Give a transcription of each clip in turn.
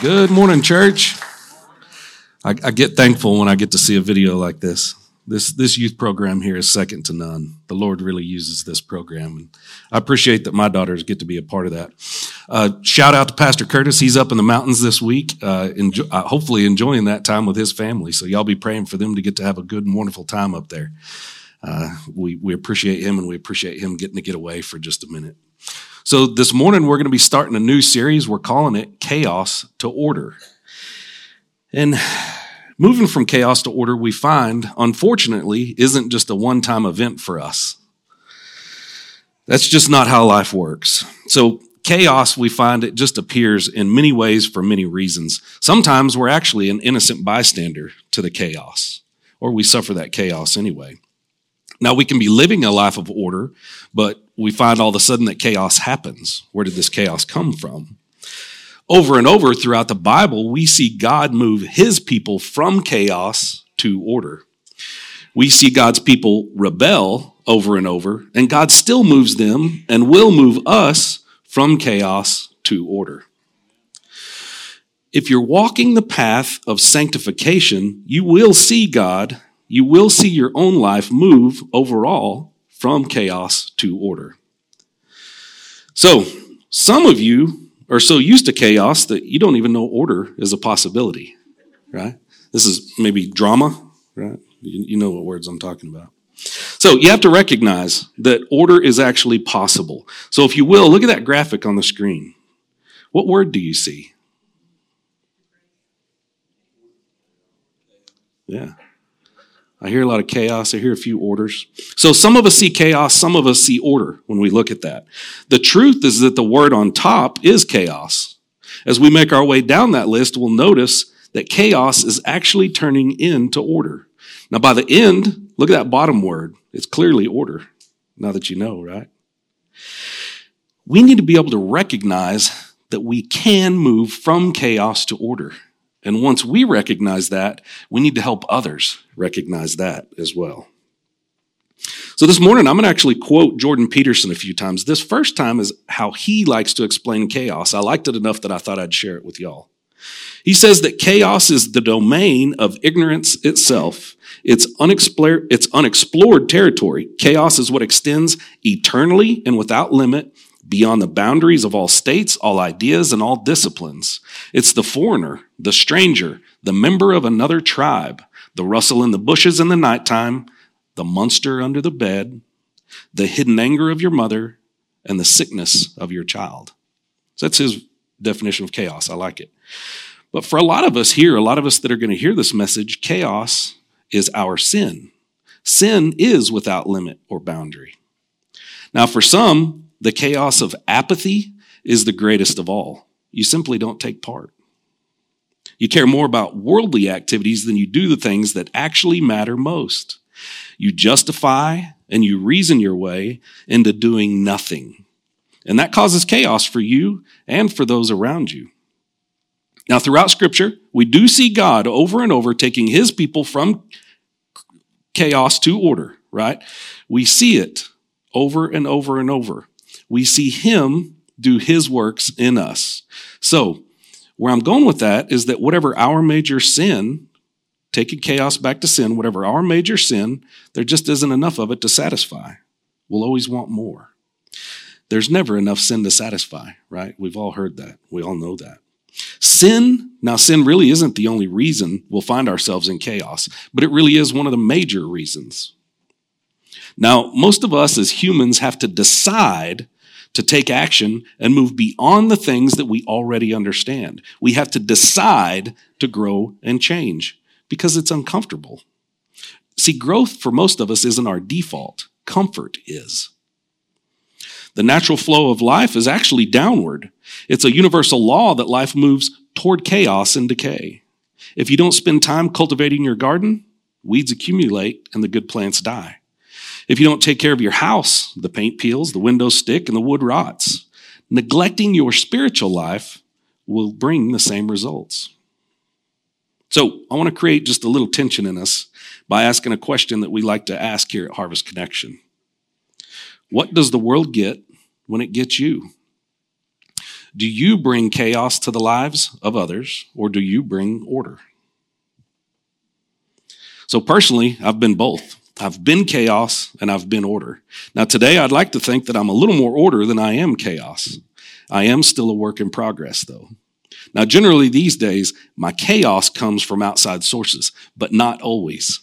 Good morning, church. I, I, get thankful when I get to see a video like this. This this youth program here is second to none. The Lord really uses this program, and I appreciate that my daughters get to be a part of that. Uh, shout out to Pastor Curtis. He's up in the mountains this week, uh, enjoy, uh, hopefully enjoying that time with his family. So y'all be praying for them to get to have a good and wonderful time up there. Uh, we we appreciate him, and we appreciate him getting to get away for just a minute. So this morning we're going to be starting a new series. We're calling it Chaos to Order. And moving from chaos to order, we find, unfortunately, isn't just a one time event for us. That's just not how life works. So, chaos, we find it just appears in many ways for many reasons. Sometimes we're actually an innocent bystander to the chaos, or we suffer that chaos anyway. Now, we can be living a life of order, but we find all of a sudden that chaos happens. Where did this chaos come from? Over and over throughout the Bible, we see God move his people from chaos to order. We see God's people rebel over and over, and God still moves them and will move us from chaos to order. If you're walking the path of sanctification, you will see God, you will see your own life move overall from chaos to order. So, some of you are so used to chaos that you don't even know order is a possibility, right? This is maybe drama, right? You, you know what words I'm talking about. So you have to recognize that order is actually possible. So if you will, look at that graphic on the screen. What word do you see? Yeah. I hear a lot of chaos. I hear a few orders. So some of us see chaos, some of us see order when we look at that. The truth is that the word on top is chaos. As we make our way down that list, we'll notice that chaos is actually turning into order. Now, by the end, look at that bottom word. It's clearly order, now that you know, right? We need to be able to recognize that we can move from chaos to order. And once we recognize that, we need to help others recognize that as well. So this morning, I'm going to actually quote Jordan Peterson a few times. This first time is how he likes to explain chaos. I liked it enough that I thought I'd share it with y'all. He says that chaos is the domain of ignorance itself. It's unexplored, it's unexplored territory. Chaos is what extends eternally and without limit beyond the boundaries of all states, all ideas, and all disciplines. It's the foreigner, the stranger, the member of another tribe, the rustle in the bushes in the nighttime, the monster under the bed, the hidden anger of your mother, and the sickness of your child. So that's his definition of chaos. I like it. But for a lot of us here, a lot of us that are going to hear this message, chaos is our sin. Sin is without limit or boundary. Now, for some, the chaos of apathy is the greatest of all. You simply don't take part. You care more about worldly activities than you do the things that actually matter most. You justify and you reason your way into doing nothing. And that causes chaos for you and for those around you. Now, throughout Scripture, we do see God over and over taking his people from chaos to order, right? We see it over and over and over we see him do his works in us. So, where I'm going with that is that whatever our major sin, taking chaos back to sin, whatever our major sin, there just isn't enough of it to satisfy. We'll always want more. There's never enough sin to satisfy, right? We've all heard that. We all know that. Sin, now sin really isn't the only reason we'll find ourselves in chaos, but it really is one of the major reasons. Now, most of us as humans have to decide to take action and move beyond the things that we already understand. We have to decide to grow and change because it's uncomfortable. See, growth for most of us isn't our default, comfort is. The natural flow of life is actually downward. It's a universal law that life moves toward chaos and decay. If you don't spend time cultivating your garden, weeds accumulate and the good plants die. If you don't take care of your house, the paint peels, the windows stick, and the wood rots. Neglecting your spiritual life will bring the same results. So, I want to create just a little tension in us by asking a question that we like to ask here at Harvest Connection What does the world get when it gets you? Do you bring chaos to the lives of others, or do you bring order? So, personally, I've been both. I've been chaos and I've been order. Now, today, I'd like to think that I'm a little more order than I am chaos. I am still a work in progress, though. Now, generally these days, my chaos comes from outside sources, but not always.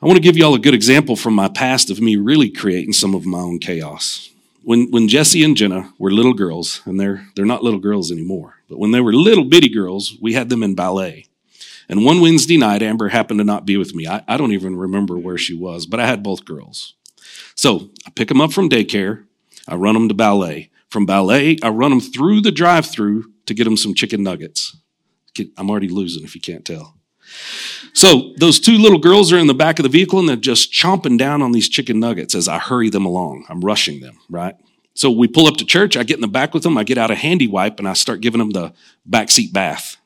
I want to give you all a good example from my past of me really creating some of my own chaos. When, when Jesse and Jenna were little girls, and they're, they're not little girls anymore, but when they were little bitty girls, we had them in ballet. And one Wednesday night, Amber happened to not be with me. I, I don't even remember where she was, but I had both girls. So I pick them up from daycare. I run them to ballet. From ballet, I run them through the drive through to get them some chicken nuggets. I'm already losing if you can't tell. So those two little girls are in the back of the vehicle and they're just chomping down on these chicken nuggets as I hurry them along. I'm rushing them, right? So we pull up to church. I get in the back with them. I get out a handy wipe and I start giving them the backseat bath.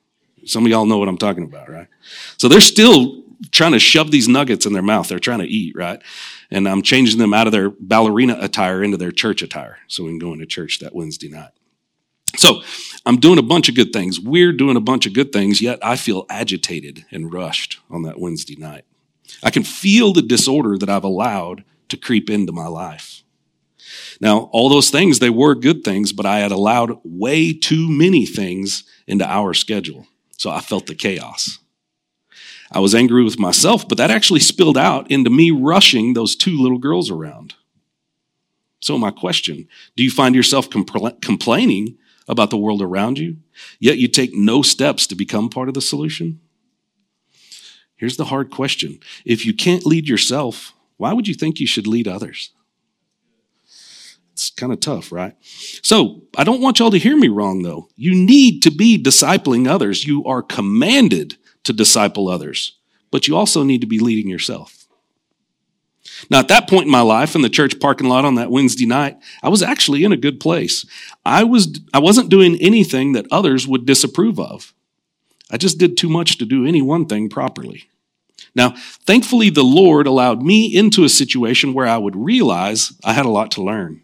Some of y'all know what I'm talking about, right? So they're still trying to shove these nuggets in their mouth. They're trying to eat, right? And I'm changing them out of their ballerina attire into their church attire so we can go into church that Wednesday night. So I'm doing a bunch of good things. We're doing a bunch of good things, yet I feel agitated and rushed on that Wednesday night. I can feel the disorder that I've allowed to creep into my life. Now, all those things, they were good things, but I had allowed way too many things into our schedule. So I felt the chaos. I was angry with myself, but that actually spilled out into me rushing those two little girls around. So, my question do you find yourself compl- complaining about the world around you, yet you take no steps to become part of the solution? Here's the hard question If you can't lead yourself, why would you think you should lead others? It's kind of tough, right? So, I don't want y'all to hear me wrong, though. You need to be discipling others. You are commanded to disciple others, but you also need to be leading yourself. Now, at that point in my life, in the church parking lot on that Wednesday night, I was actually in a good place. I, was, I wasn't doing anything that others would disapprove of. I just did too much to do any one thing properly. Now, thankfully, the Lord allowed me into a situation where I would realize I had a lot to learn.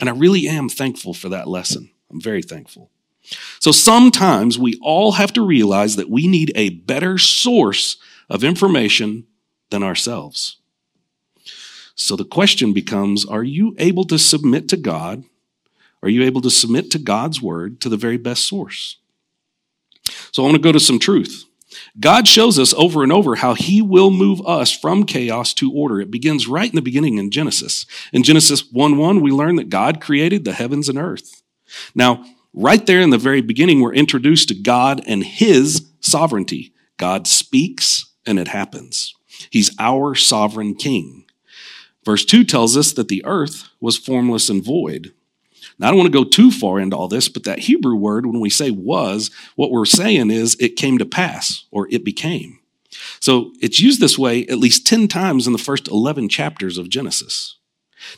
And I really am thankful for that lesson. I'm very thankful. So sometimes we all have to realize that we need a better source of information than ourselves. So the question becomes Are you able to submit to God? Are you able to submit to God's word to the very best source? So I want to go to some truth. God shows us over and over how he will move us from chaos to order. It begins right in the beginning in Genesis. In Genesis 1 1, we learn that God created the heavens and earth. Now, right there in the very beginning, we're introduced to God and his sovereignty. God speaks and it happens. He's our sovereign king. Verse 2 tells us that the earth was formless and void. Now, I don't want to go too far into all this, but that Hebrew word, when we say was, what we're saying is it came to pass or it became. So it's used this way at least 10 times in the first 11 chapters of Genesis.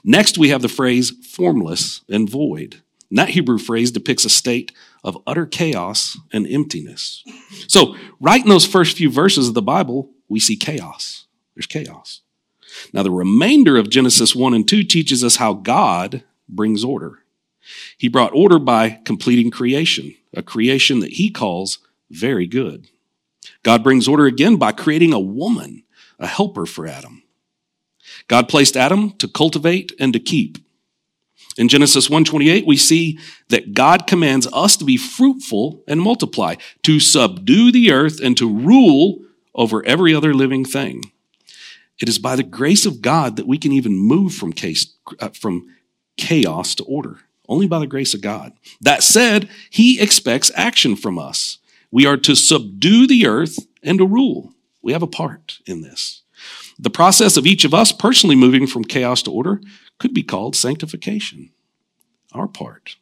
Next, we have the phrase formless and void. And that Hebrew phrase depicts a state of utter chaos and emptiness. So, right in those first few verses of the Bible, we see chaos. There's chaos. Now, the remainder of Genesis 1 and 2 teaches us how God brings order. He brought order by completing creation, a creation that he calls very good. God brings order again by creating a woman, a helper for Adam. God placed Adam to cultivate and to keep. In Genesis 1:28 we see that God commands us to be fruitful and multiply, to subdue the earth and to rule over every other living thing. It is by the grace of God that we can even move from, case, uh, from chaos to order. Only by the grace of God. That said, He expects action from us. We are to subdue the earth and to rule. We have a part in this. The process of each of us personally moving from chaos to order could be called sanctification. Our part.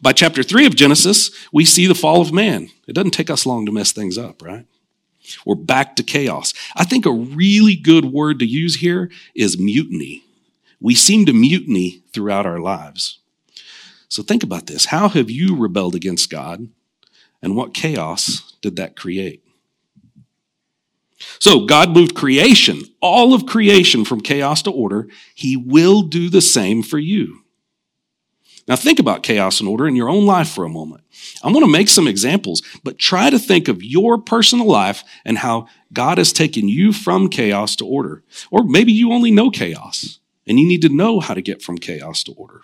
By chapter 3 of Genesis, we see the fall of man. It doesn't take us long to mess things up, right? We're back to chaos. I think a really good word to use here is mutiny. We seem to mutiny throughout our lives. So think about this. How have you rebelled against God? And what chaos did that create? So God moved creation, all of creation from chaos to order. He will do the same for you. Now think about chaos and order in your own life for a moment. I'm going to make some examples, but try to think of your personal life and how God has taken you from chaos to order. Or maybe you only know chaos and you need to know how to get from chaos to order.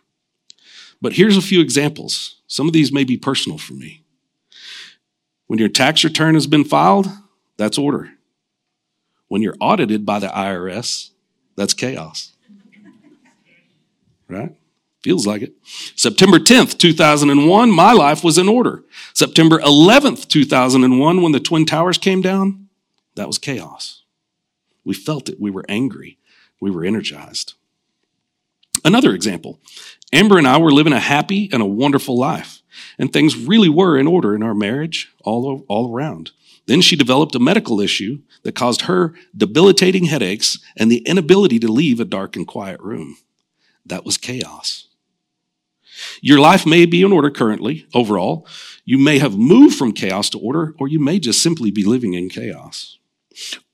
But here's a few examples. Some of these may be personal for me. When your tax return has been filed, that's order. When you're audited by the IRS, that's chaos. Right? Feels like it. September 10th, 2001, my life was in order. September 11th, 2001, when the Twin Towers came down, that was chaos. We felt it. We were angry. We were energized. Another example Amber and I were living a happy and a wonderful life, and things really were in order in our marriage all, all around. Then she developed a medical issue that caused her debilitating headaches and the inability to leave a dark and quiet room. That was chaos. Your life may be in order currently, overall. You may have moved from chaos to order, or you may just simply be living in chaos.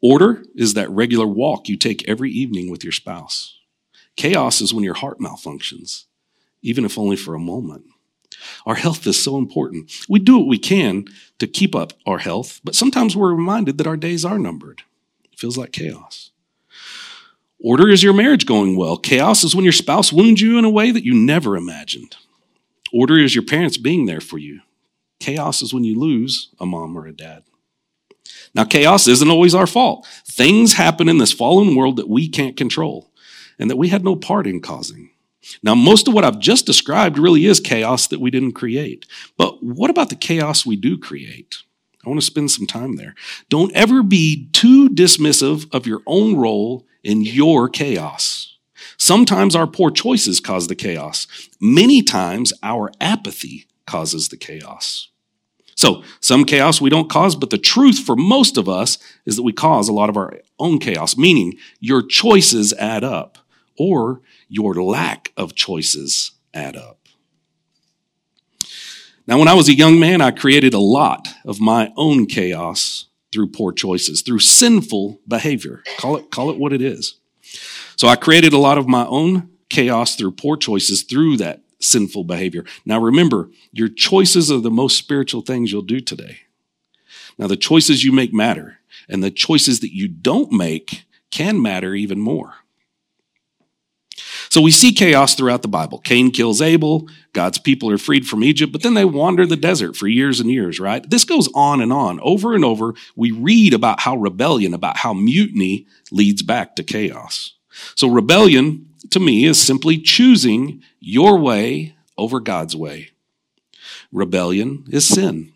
Order is that regular walk you take every evening with your spouse. Chaos is when your heart malfunctions, even if only for a moment. Our health is so important. We do what we can to keep up our health, but sometimes we're reminded that our days are numbered. It feels like chaos. Order is your marriage going well. Chaos is when your spouse wounds you in a way that you never imagined. Order is your parents being there for you. Chaos is when you lose a mom or a dad. Now, chaos isn't always our fault. Things happen in this fallen world that we can't control and that we had no part in causing. Now, most of what I've just described really is chaos that we didn't create. But what about the chaos we do create? I want to spend some time there. Don't ever be too dismissive of your own role in your chaos. Sometimes our poor choices cause the chaos. Many times our apathy causes the chaos. So, some chaos we don't cause, but the truth for most of us is that we cause a lot of our own chaos, meaning your choices add up or your lack of choices add up. Now, when I was a young man, I created a lot of my own chaos through poor choices, through sinful behavior. Call it, call it what it is. So I created a lot of my own chaos through poor choices through that sinful behavior. Now remember, your choices are the most spiritual things you'll do today. Now the choices you make matter, and the choices that you don't make can matter even more. So we see chaos throughout the Bible. Cain kills Abel, God's people are freed from Egypt, but then they wander the desert for years and years, right? This goes on and on. Over and over, we read about how rebellion, about how mutiny leads back to chaos. So rebellion, to me, is simply choosing your way over God's way. Rebellion is sin.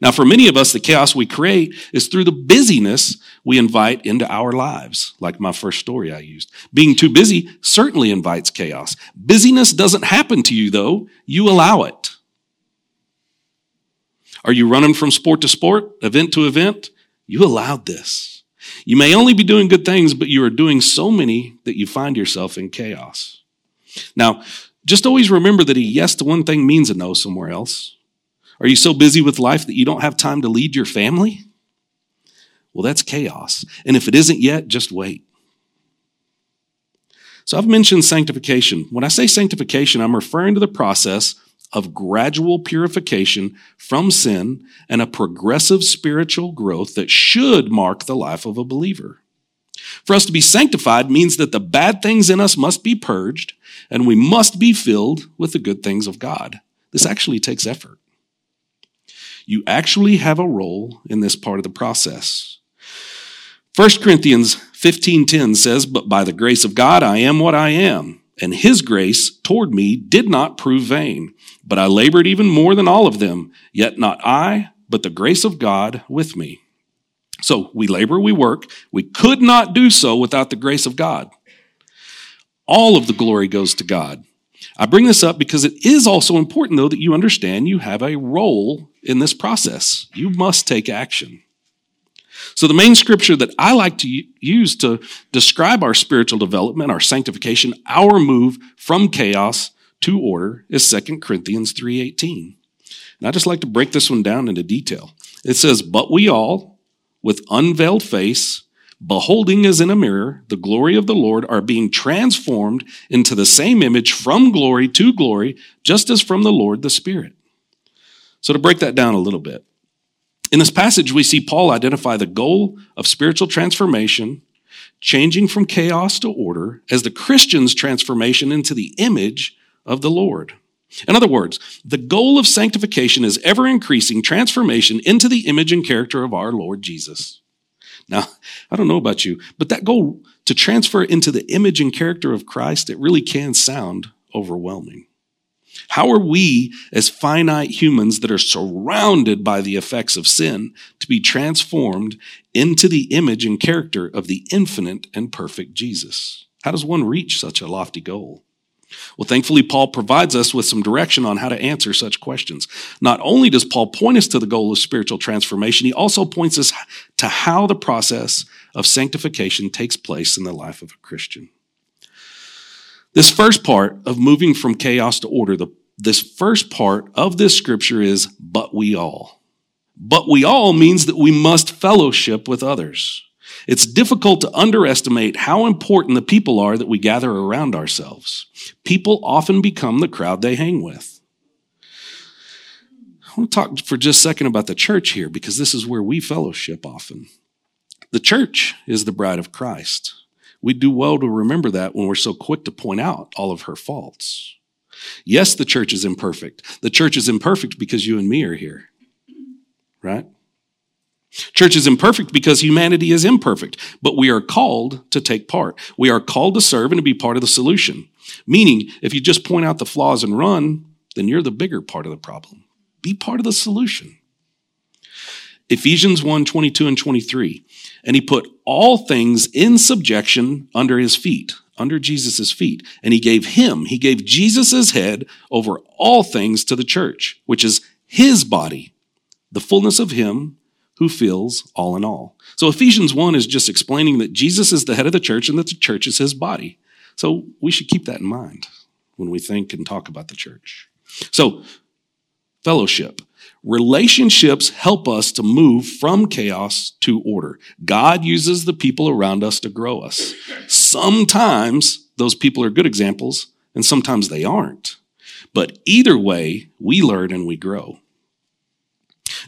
Now, for many of us, the chaos we create is through the busyness we invite into our lives, like my first story I used. Being too busy certainly invites chaos. Busyness doesn't happen to you, though, you allow it. Are you running from sport to sport, event to event? You allowed this. You may only be doing good things, but you are doing so many that you find yourself in chaos. Now, just always remember that a yes to one thing means a no somewhere else. Are you so busy with life that you don't have time to lead your family? Well, that's chaos. And if it isn't yet, just wait. So I've mentioned sanctification. When I say sanctification, I'm referring to the process of gradual purification from sin and a progressive spiritual growth that should mark the life of a believer. For us to be sanctified means that the bad things in us must be purged and we must be filled with the good things of God. This actually takes effort you actually have a role in this part of the process. 1 Corinthians 15:10 says, "But by the grace of God I am what I am, and his grace toward me did not prove vain, but I labored even more than all of them, yet not I, but the grace of God with me." So, we labor, we work. We could not do so without the grace of God. All of the glory goes to God. I bring this up because it is also important, though, that you understand you have a role in this process. You must take action. So, the main scripture that I like to use to describe our spiritual development, our sanctification, our move from chaos to order is 2 Corinthians 3:18. And I just like to break this one down into detail. It says, "But we all with unveiled face beholding as in a mirror the glory of the Lord, are being transformed into the same image from glory to glory, just as from the Lord the Spirit. So, to break that down a little bit, in this passage, we see Paul identify the goal of spiritual transformation, changing from chaos to order, as the Christian's transformation into the image of the Lord. In other words, the goal of sanctification is ever increasing transformation into the image and character of our Lord Jesus. Now, I don't know about you, but that goal to transfer into the image and character of Christ, it really can sound overwhelming. How are we, as finite humans that are surrounded by the effects of sin, to be transformed into the image and character of the infinite and perfect Jesus? How does one reach such a lofty goal? Well, thankfully, Paul provides us with some direction on how to answer such questions. Not only does Paul point us to the goal of spiritual transformation, he also points us to how the process of sanctification takes place in the life of a Christian. This first part of moving from chaos to order, the, this first part of this scripture is, but we all. But we all means that we must fellowship with others. It's difficult to underestimate how important the people are that we gather around ourselves. People often become the crowd they hang with. I want to talk for just a second about the church here because this is where we fellowship often. The church is the bride of Christ. We do well to remember that when we're so quick to point out all of her faults. Yes, the church is imperfect. The church is imperfect because you and me are here, right? Church is imperfect because humanity is imperfect, but we are called to take part. We are called to serve and to be part of the solution. Meaning, if you just point out the flaws and run, then you're the bigger part of the problem. Be part of the solution. Ephesians 1 22 and 23. And he put all things in subjection under his feet, under Jesus' feet. And he gave him, he gave Jesus' head over all things to the church, which is his body, the fullness of him who fills all in all. So Ephesians 1 is just explaining that Jesus is the head of the church and that the church is his body. So we should keep that in mind when we think and talk about the church. So, fellowship. Relationships help us to move from chaos to order. God uses the people around us to grow us. Sometimes those people are good examples, and sometimes they aren't. But either way, we learn and we grow.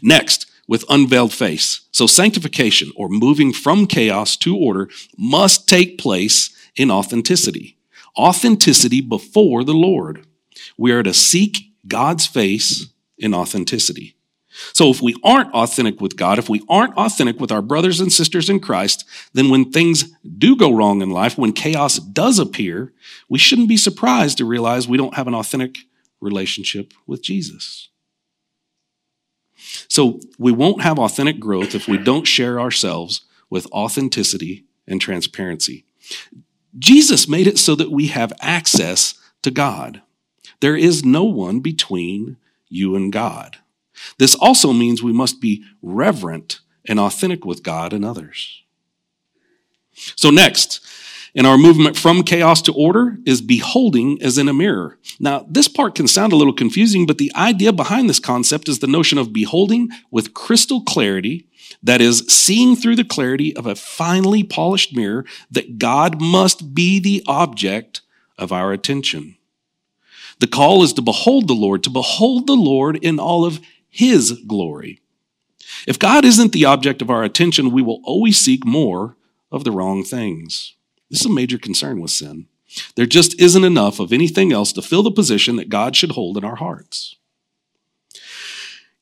Next, with unveiled face. So sanctification or moving from chaos to order must take place in authenticity. Authenticity before the Lord. We are to seek God's face in authenticity. So if we aren't authentic with God, if we aren't authentic with our brothers and sisters in Christ, then when things do go wrong in life, when chaos does appear, we shouldn't be surprised to realize we don't have an authentic relationship with Jesus. So we won't have authentic growth if we don't share ourselves with authenticity and transparency. Jesus made it so that we have access to God. There is no one between you and God. This also means we must be reverent and authentic with God and others. So next, in our movement from chaos to order is beholding as in a mirror. Now, this part can sound a little confusing, but the idea behind this concept is the notion of beholding with crystal clarity, that is, seeing through the clarity of a finely polished mirror, that God must be the object of our attention. The call is to behold the Lord, to behold the Lord in all of his glory. If God isn't the object of our attention, we will always seek more of the wrong things. This is a major concern with sin. There just isn't enough of anything else to fill the position that God should hold in our hearts.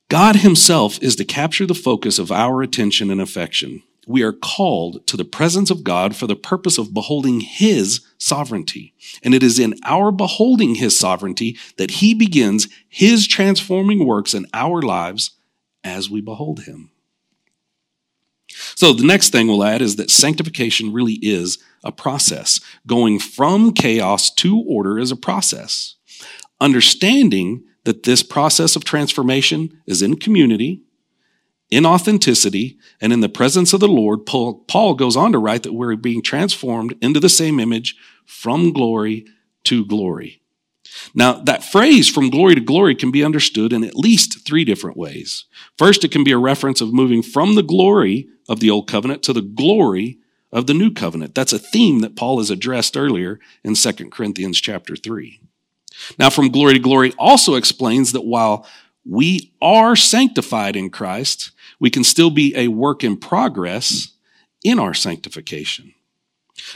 God Himself is to capture the focus of our attention and affection. We are called to the presence of God for the purpose of beholding His sovereignty. And it is in our beholding His sovereignty that He begins His transforming works in our lives as we behold Him. So the next thing we'll add is that sanctification really is a process. Going from chaos to order is a process. Understanding that this process of transformation is in community, in authenticity, and in the presence of the Lord, Paul, goes on to write that we're being transformed into the same image from glory to glory. Now, that phrase from glory to glory can be understood in at least three different ways. First, it can be a reference of moving from the glory of the old covenant to the glory of the new covenant. That's a theme that Paul has addressed earlier in 2 Corinthians chapter 3. Now, from glory to glory also explains that while we are sanctified in Christ, we can still be a work in progress in our sanctification.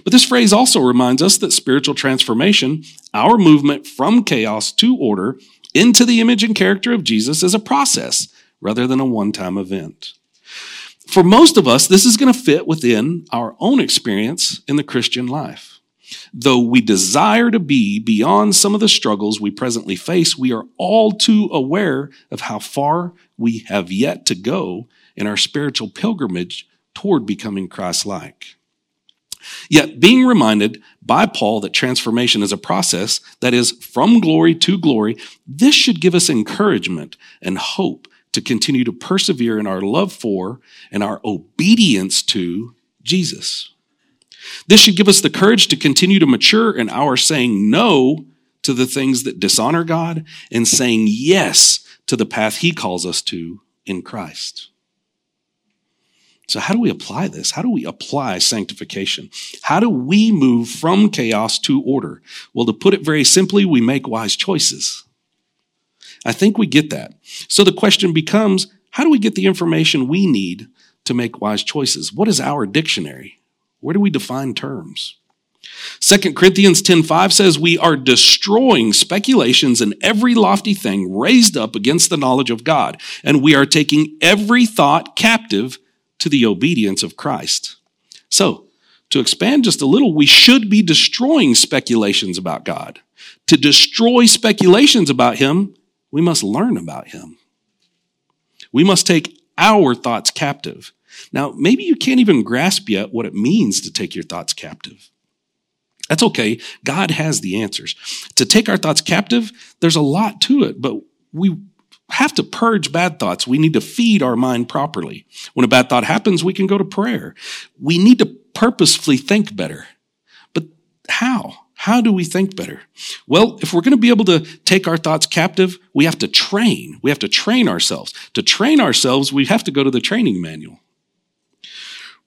But this phrase also reminds us that spiritual transformation, our movement from chaos to order into the image and character of Jesus, is a process rather than a one time event. For most of us, this is going to fit within our own experience in the Christian life. Though we desire to be beyond some of the struggles we presently face, we are all too aware of how far we have yet to go in our spiritual pilgrimage toward becoming Christ like. Yet, being reminded by Paul that transformation is a process that is from glory to glory, this should give us encouragement and hope to continue to persevere in our love for and our obedience to Jesus. This should give us the courage to continue to mature in our saying no to the things that dishonor God and saying yes to the path he calls us to in Christ. So, how do we apply this? How do we apply sanctification? How do we move from chaos to order? Well, to put it very simply, we make wise choices. I think we get that. So the question becomes how do we get the information we need to make wise choices? What is our dictionary? Where do we define terms? 2 Corinthians 10:5 says we are destroying speculations and every lofty thing raised up against the knowledge of God and we are taking every thought captive to the obedience of Christ. So, to expand just a little, we should be destroying speculations about God. To destroy speculations about Him, we must learn about Him. We must take our thoughts captive. Now, maybe you can't even grasp yet what it means to take your thoughts captive. That's okay. God has the answers. To take our thoughts captive, there's a lot to it, but we have to purge bad thoughts. We need to feed our mind properly. When a bad thought happens, we can go to prayer. We need to purposefully think better. But how? How do we think better? Well, if we're going to be able to take our thoughts captive, we have to train. We have to train ourselves. To train ourselves, we have to go to the training manual.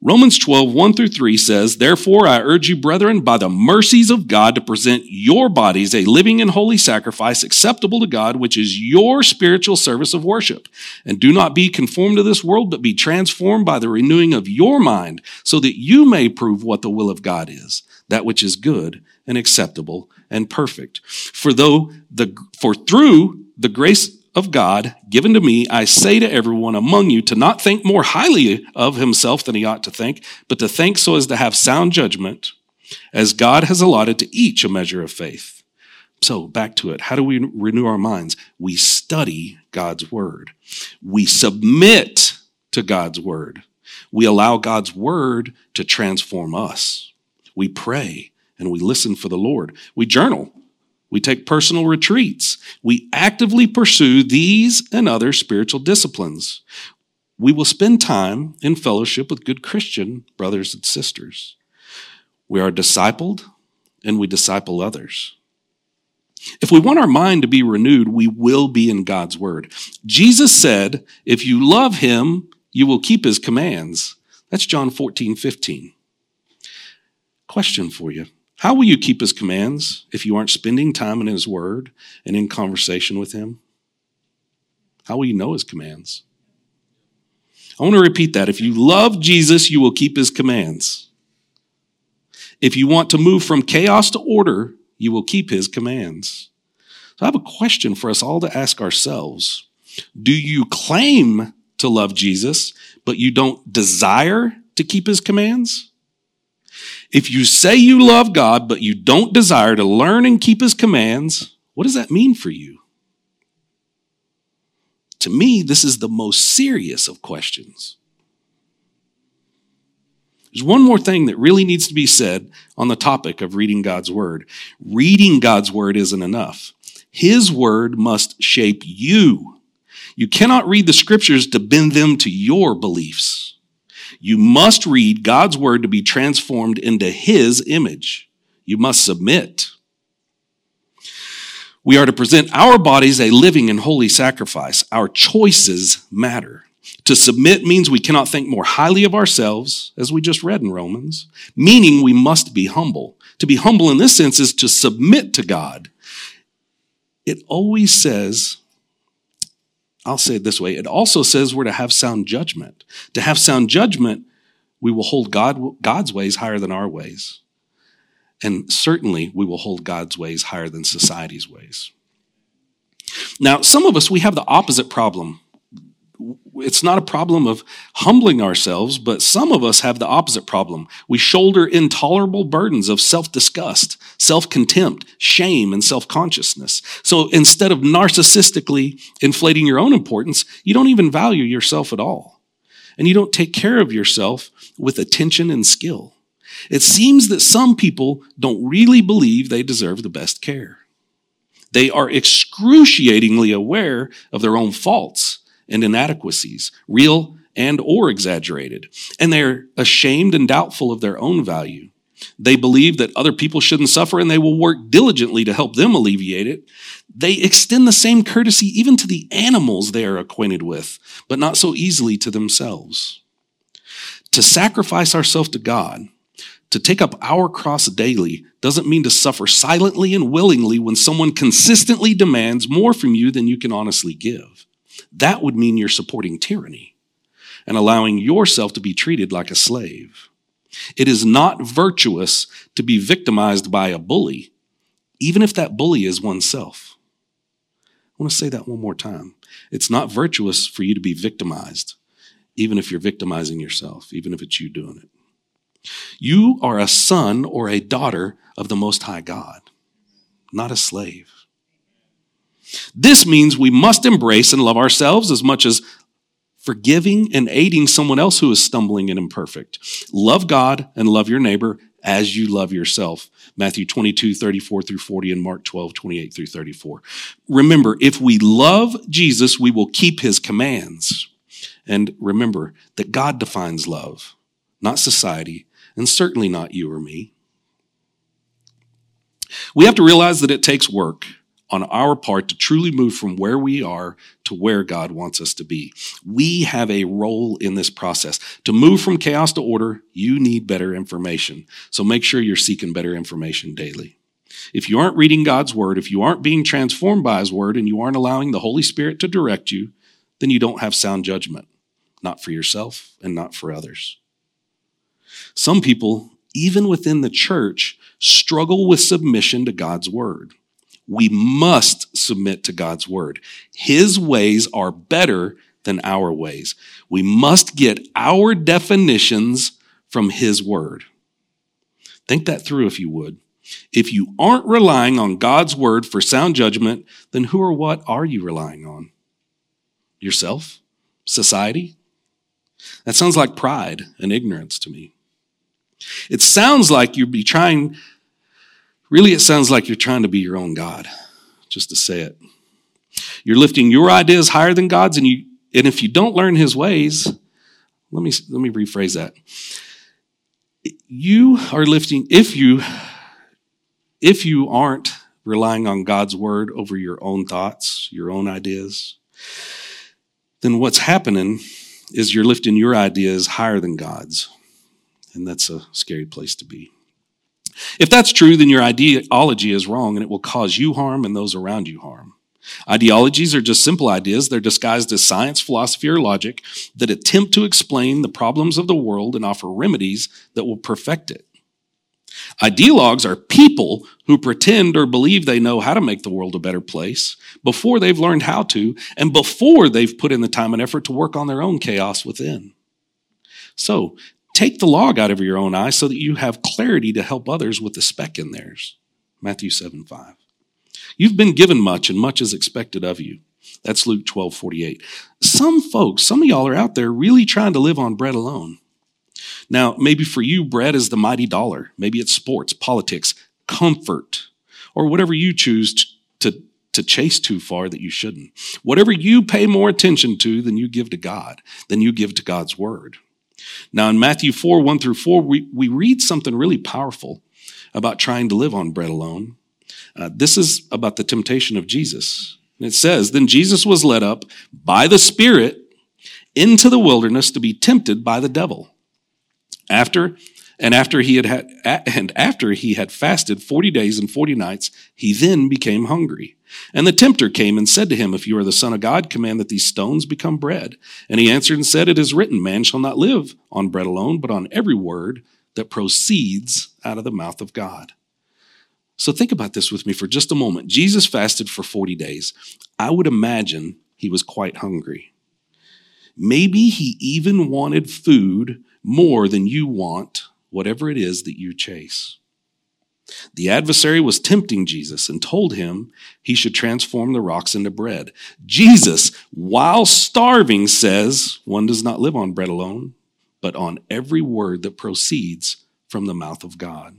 Romans 12, 1 through 3 says, Therefore I urge you, brethren, by the mercies of God, to present your bodies a living and holy sacrifice acceptable to God, which is your spiritual service of worship. And do not be conformed to this world, but be transformed by the renewing of your mind, so that you may prove what the will of God is, that which is good and acceptable and perfect. For though the, for through the grace of God given to me, I say to everyone among you to not think more highly of himself than he ought to think, but to think so as to have sound judgment, as God has allotted to each a measure of faith. So back to it. How do we renew our minds? We study God's word. We submit to God's word. We allow God's word to transform us. We pray and we listen for the Lord. We journal we take personal retreats. We actively pursue these and other spiritual disciplines. We will spend time in fellowship with good Christian brothers and sisters. We are discipled and we disciple others. If we want our mind to be renewed, we will be in God's word. Jesus said, if you love him, you will keep his commands. That's John 14, 15. Question for you. How will you keep his commands if you aren't spending time in his word and in conversation with him? How will you know his commands? I want to repeat that. If you love Jesus, you will keep his commands. If you want to move from chaos to order, you will keep his commands. So I have a question for us all to ask ourselves. Do you claim to love Jesus, but you don't desire to keep his commands? If you say you love God, but you don't desire to learn and keep his commands, what does that mean for you? To me, this is the most serious of questions. There's one more thing that really needs to be said on the topic of reading God's word. Reading God's word isn't enough. His word must shape you. You cannot read the scriptures to bend them to your beliefs. You must read God's word to be transformed into his image. You must submit. We are to present our bodies a living and holy sacrifice. Our choices matter. To submit means we cannot think more highly of ourselves, as we just read in Romans, meaning we must be humble. To be humble in this sense is to submit to God. It always says, I'll say it this way, it also says we're to have sound judgment. To have sound judgment, we will hold God, God's ways higher than our ways. And certainly we will hold God's ways higher than society's ways. Now, some of us, we have the opposite problem it's not a problem of humbling ourselves, but some of us have the opposite problem. We shoulder intolerable burdens of self disgust, self contempt, shame, and self consciousness. So instead of narcissistically inflating your own importance, you don't even value yourself at all. And you don't take care of yourself with attention and skill. It seems that some people don't really believe they deserve the best care. They are excruciatingly aware of their own faults and inadequacies, real and or exaggerated. And they're ashamed and doubtful of their own value. They believe that other people shouldn't suffer and they will work diligently to help them alleviate it. They extend the same courtesy even to the animals they are acquainted with, but not so easily to themselves. To sacrifice ourselves to God, to take up our cross daily, doesn't mean to suffer silently and willingly when someone consistently demands more from you than you can honestly give. That would mean you're supporting tyranny and allowing yourself to be treated like a slave. It is not virtuous to be victimized by a bully, even if that bully is oneself. I want to say that one more time. It's not virtuous for you to be victimized, even if you're victimizing yourself, even if it's you doing it. You are a son or a daughter of the Most High God, not a slave. This means we must embrace and love ourselves as much as forgiving and aiding someone else who is stumbling and imperfect. Love God and love your neighbor as you love yourself. Matthew 22, 34 through 40 and Mark 12, 28 through 34. Remember, if we love Jesus, we will keep his commands. And remember that God defines love, not society, and certainly not you or me. We have to realize that it takes work on our part to truly move from where we are to where God wants us to be. We have a role in this process. To move from chaos to order, you need better information. So make sure you're seeking better information daily. If you aren't reading God's word, if you aren't being transformed by his word, and you aren't allowing the Holy Spirit to direct you, then you don't have sound judgment, not for yourself and not for others. Some people, even within the church, struggle with submission to God's word we must submit to God's word. His ways are better than our ways. We must get our definitions from His word. Think that through if you would. If you aren't relying on God's word for sound judgment, then who or what are you relying on? Yourself? Society? That sounds like pride and ignorance to me. It sounds like you'd be trying Really, it sounds like you're trying to be your own God, just to say it. You're lifting your ideas higher than God's, and you and if you don't learn his ways, let me let me rephrase that. You are lifting if you if you aren't relying on God's word over your own thoughts, your own ideas, then what's happening is you're lifting your ideas higher than God's. And that's a scary place to be. If that's true, then your ideology is wrong and it will cause you harm and those around you harm. Ideologies are just simple ideas. They're disguised as science, philosophy, or logic that attempt to explain the problems of the world and offer remedies that will perfect it. Ideologues are people who pretend or believe they know how to make the world a better place before they've learned how to and before they've put in the time and effort to work on their own chaos within. So, Take the log out of your own eye so that you have clarity to help others with the speck in theirs. Matthew 7 5. You've been given much, and much is expected of you. That's Luke 12 48. Some folks, some of y'all are out there really trying to live on bread alone. Now, maybe for you, bread is the mighty dollar. Maybe it's sports, politics, comfort, or whatever you choose to, to chase too far that you shouldn't. Whatever you pay more attention to than you give to God, than you give to God's word. Now, in Matthew 4 1 through 4, we, we read something really powerful about trying to live on bread alone. Uh, this is about the temptation of Jesus. And it says, Then Jesus was led up by the Spirit into the wilderness to be tempted by the devil. After and after he had, had and after he had fasted 40 days and 40 nights, he then became hungry. And the tempter came and said to him, If you are the Son of God, command that these stones become bread. And he answered and said, It is written, Man shall not live on bread alone, but on every word that proceeds out of the mouth of God. So think about this with me for just a moment. Jesus fasted for 40 days. I would imagine he was quite hungry. Maybe he even wanted food more than you want, whatever it is that you chase. The adversary was tempting Jesus and told him he should transform the rocks into bread. Jesus, while starving, says, One does not live on bread alone, but on every word that proceeds from the mouth of God.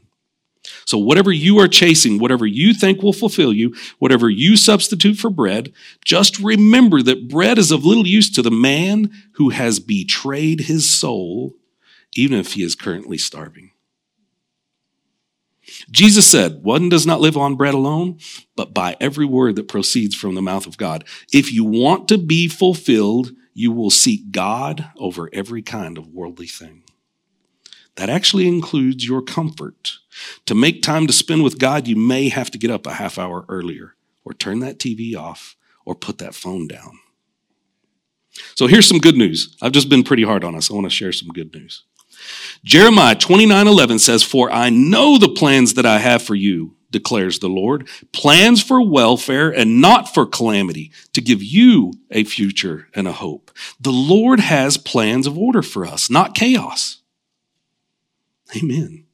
So, whatever you are chasing, whatever you think will fulfill you, whatever you substitute for bread, just remember that bread is of little use to the man who has betrayed his soul, even if he is currently starving. Jesus said, One does not live on bread alone, but by every word that proceeds from the mouth of God. If you want to be fulfilled, you will seek God over every kind of worldly thing. That actually includes your comfort. To make time to spend with God, you may have to get up a half hour earlier, or turn that TV off, or put that phone down. So here's some good news. I've just been pretty hard on us. I want to share some good news. Jeremiah 29 11 says, For I know the plans that I have for you, declares the Lord, plans for welfare and not for calamity, to give you a future and a hope. The Lord has plans of order for us, not chaos. Amen.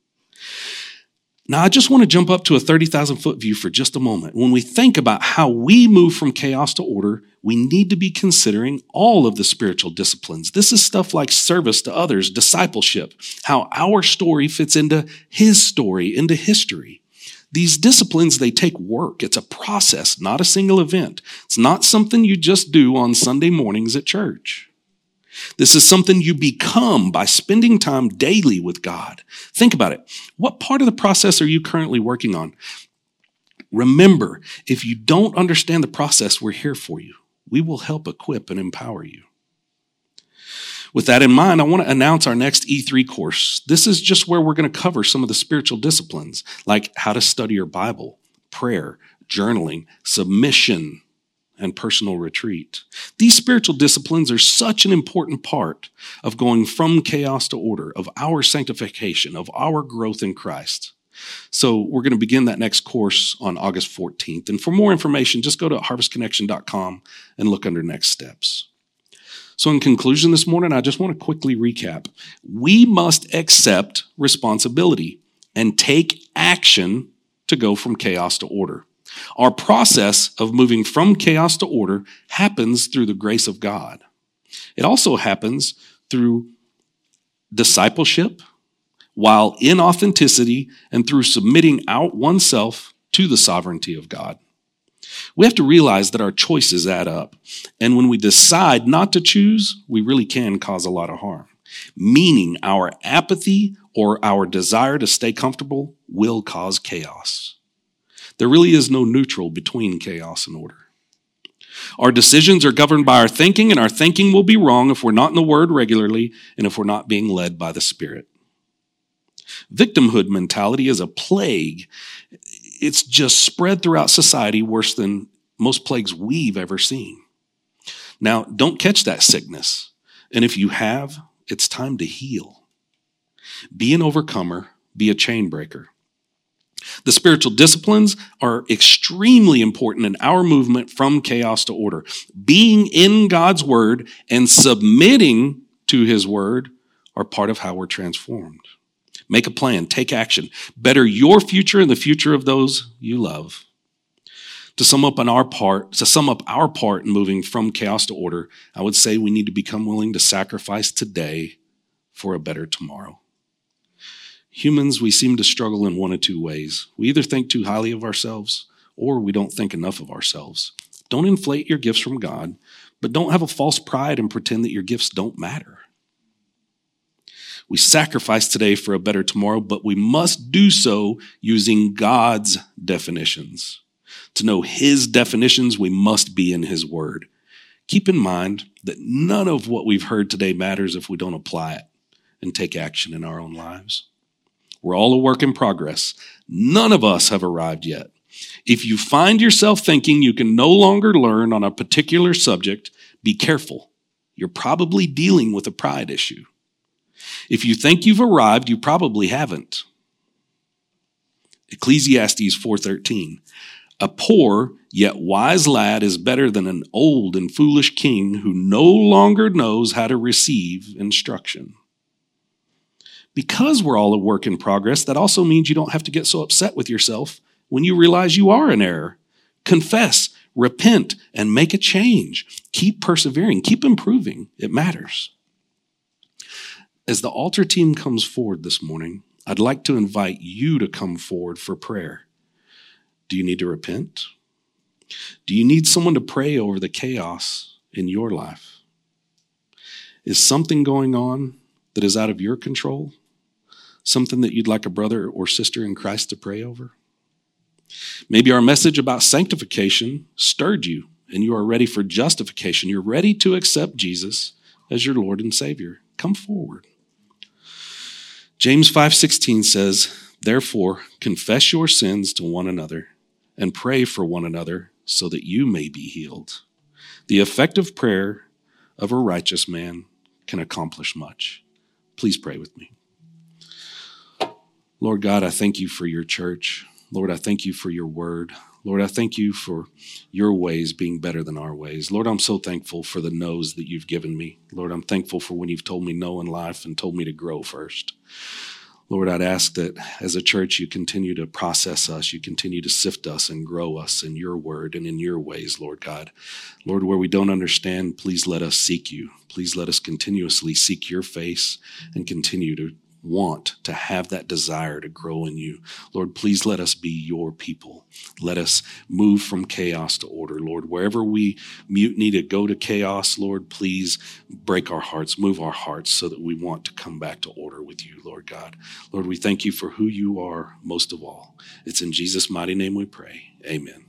Now, I just want to jump up to a 30,000 foot view for just a moment. When we think about how we move from chaos to order, we need to be considering all of the spiritual disciplines. This is stuff like service to others, discipleship, how our story fits into his story, into history. These disciplines, they take work. It's a process, not a single event. It's not something you just do on Sunday mornings at church. This is something you become by spending time daily with God. Think about it. What part of the process are you currently working on? Remember, if you don't understand the process, we're here for you. We will help equip and empower you. With that in mind, I want to announce our next E3 course. This is just where we're going to cover some of the spiritual disciplines, like how to study your Bible, prayer, journaling, submission, and personal retreat. These spiritual disciplines are such an important part of going from chaos to order, of our sanctification, of our growth in Christ. So we're going to begin that next course on August 14th. And for more information, just go to harvestconnection.com and look under next steps. So, in conclusion this morning, I just want to quickly recap. We must accept responsibility and take action to go from chaos to order. Our process of moving from chaos to order happens through the grace of God. It also happens through discipleship, while in authenticity and through submitting out oneself to the sovereignty of God. We have to realize that our choices add up. And when we decide not to choose, we really can cause a lot of harm. Meaning our apathy or our desire to stay comfortable will cause chaos. There really is no neutral between chaos and order. Our decisions are governed by our thinking, and our thinking will be wrong if we're not in the Word regularly and if we're not being led by the Spirit. Victimhood mentality is a plague. It's just spread throughout society worse than most plagues we've ever seen. Now, don't catch that sickness. And if you have, it's time to heal. Be an overcomer, be a chain breaker. The spiritual disciplines are extremely important in our movement from chaos to order. Being in God's word and submitting to his word are part of how we're transformed. Make a plan, take action, better your future and the future of those you love. To sum up on our part, to sum up our part in moving from chaos to order, I would say we need to become willing to sacrifice today for a better tomorrow. Humans, we seem to struggle in one of two ways. We either think too highly of ourselves or we don't think enough of ourselves. Don't inflate your gifts from God, but don't have a false pride and pretend that your gifts don't matter. We sacrifice today for a better tomorrow, but we must do so using God's definitions. To know His definitions, we must be in His Word. keep in mind that none of what we've heard today matters if we don't apply it and take action in our own lives. We're all a work in progress. None of us have arrived yet. If you find yourself thinking you can no longer learn on a particular subject, be careful. You're probably dealing with a pride issue. If you think you've arrived, you probably haven't. Ecclesiastes 4:13 A poor yet wise lad is better than an old and foolish king who no longer knows how to receive instruction. Because we're all a work in progress, that also means you don't have to get so upset with yourself when you realize you are in error. Confess, repent, and make a change. Keep persevering, keep improving. It matters. As the altar team comes forward this morning, I'd like to invite you to come forward for prayer. Do you need to repent? Do you need someone to pray over the chaos in your life? Is something going on that is out of your control? Something that you'd like a brother or sister in Christ to pray over? Maybe our message about sanctification stirred you and you are ready for justification. You're ready to accept Jesus as your Lord and Savior. Come forward. James 5:16 says, "Therefore confess your sins to one another and pray for one another so that you may be healed." The effective prayer of a righteous man can accomplish much. Please pray with me. Lord God, I thank you for your church. Lord, I thank you for your word. Lord, I thank you for your ways being better than our ways. Lord, I'm so thankful for the no's that you've given me. Lord, I'm thankful for when you've told me no in life and told me to grow first. Lord, I'd ask that as a church, you continue to process us, you continue to sift us and grow us in your word and in your ways, Lord God. Lord, where we don't understand, please let us seek you. Please let us continuously seek your face and continue to want to have that desire to grow in you. Lord, please let us be your people. Let us move from chaos to order. Lord, wherever we mutiny to go to chaos, Lord, please break our hearts, move our hearts so that we want to come back to order with you, Lord God. Lord, we thank you for who you are most of all. It's in Jesus' mighty name we pray. Amen.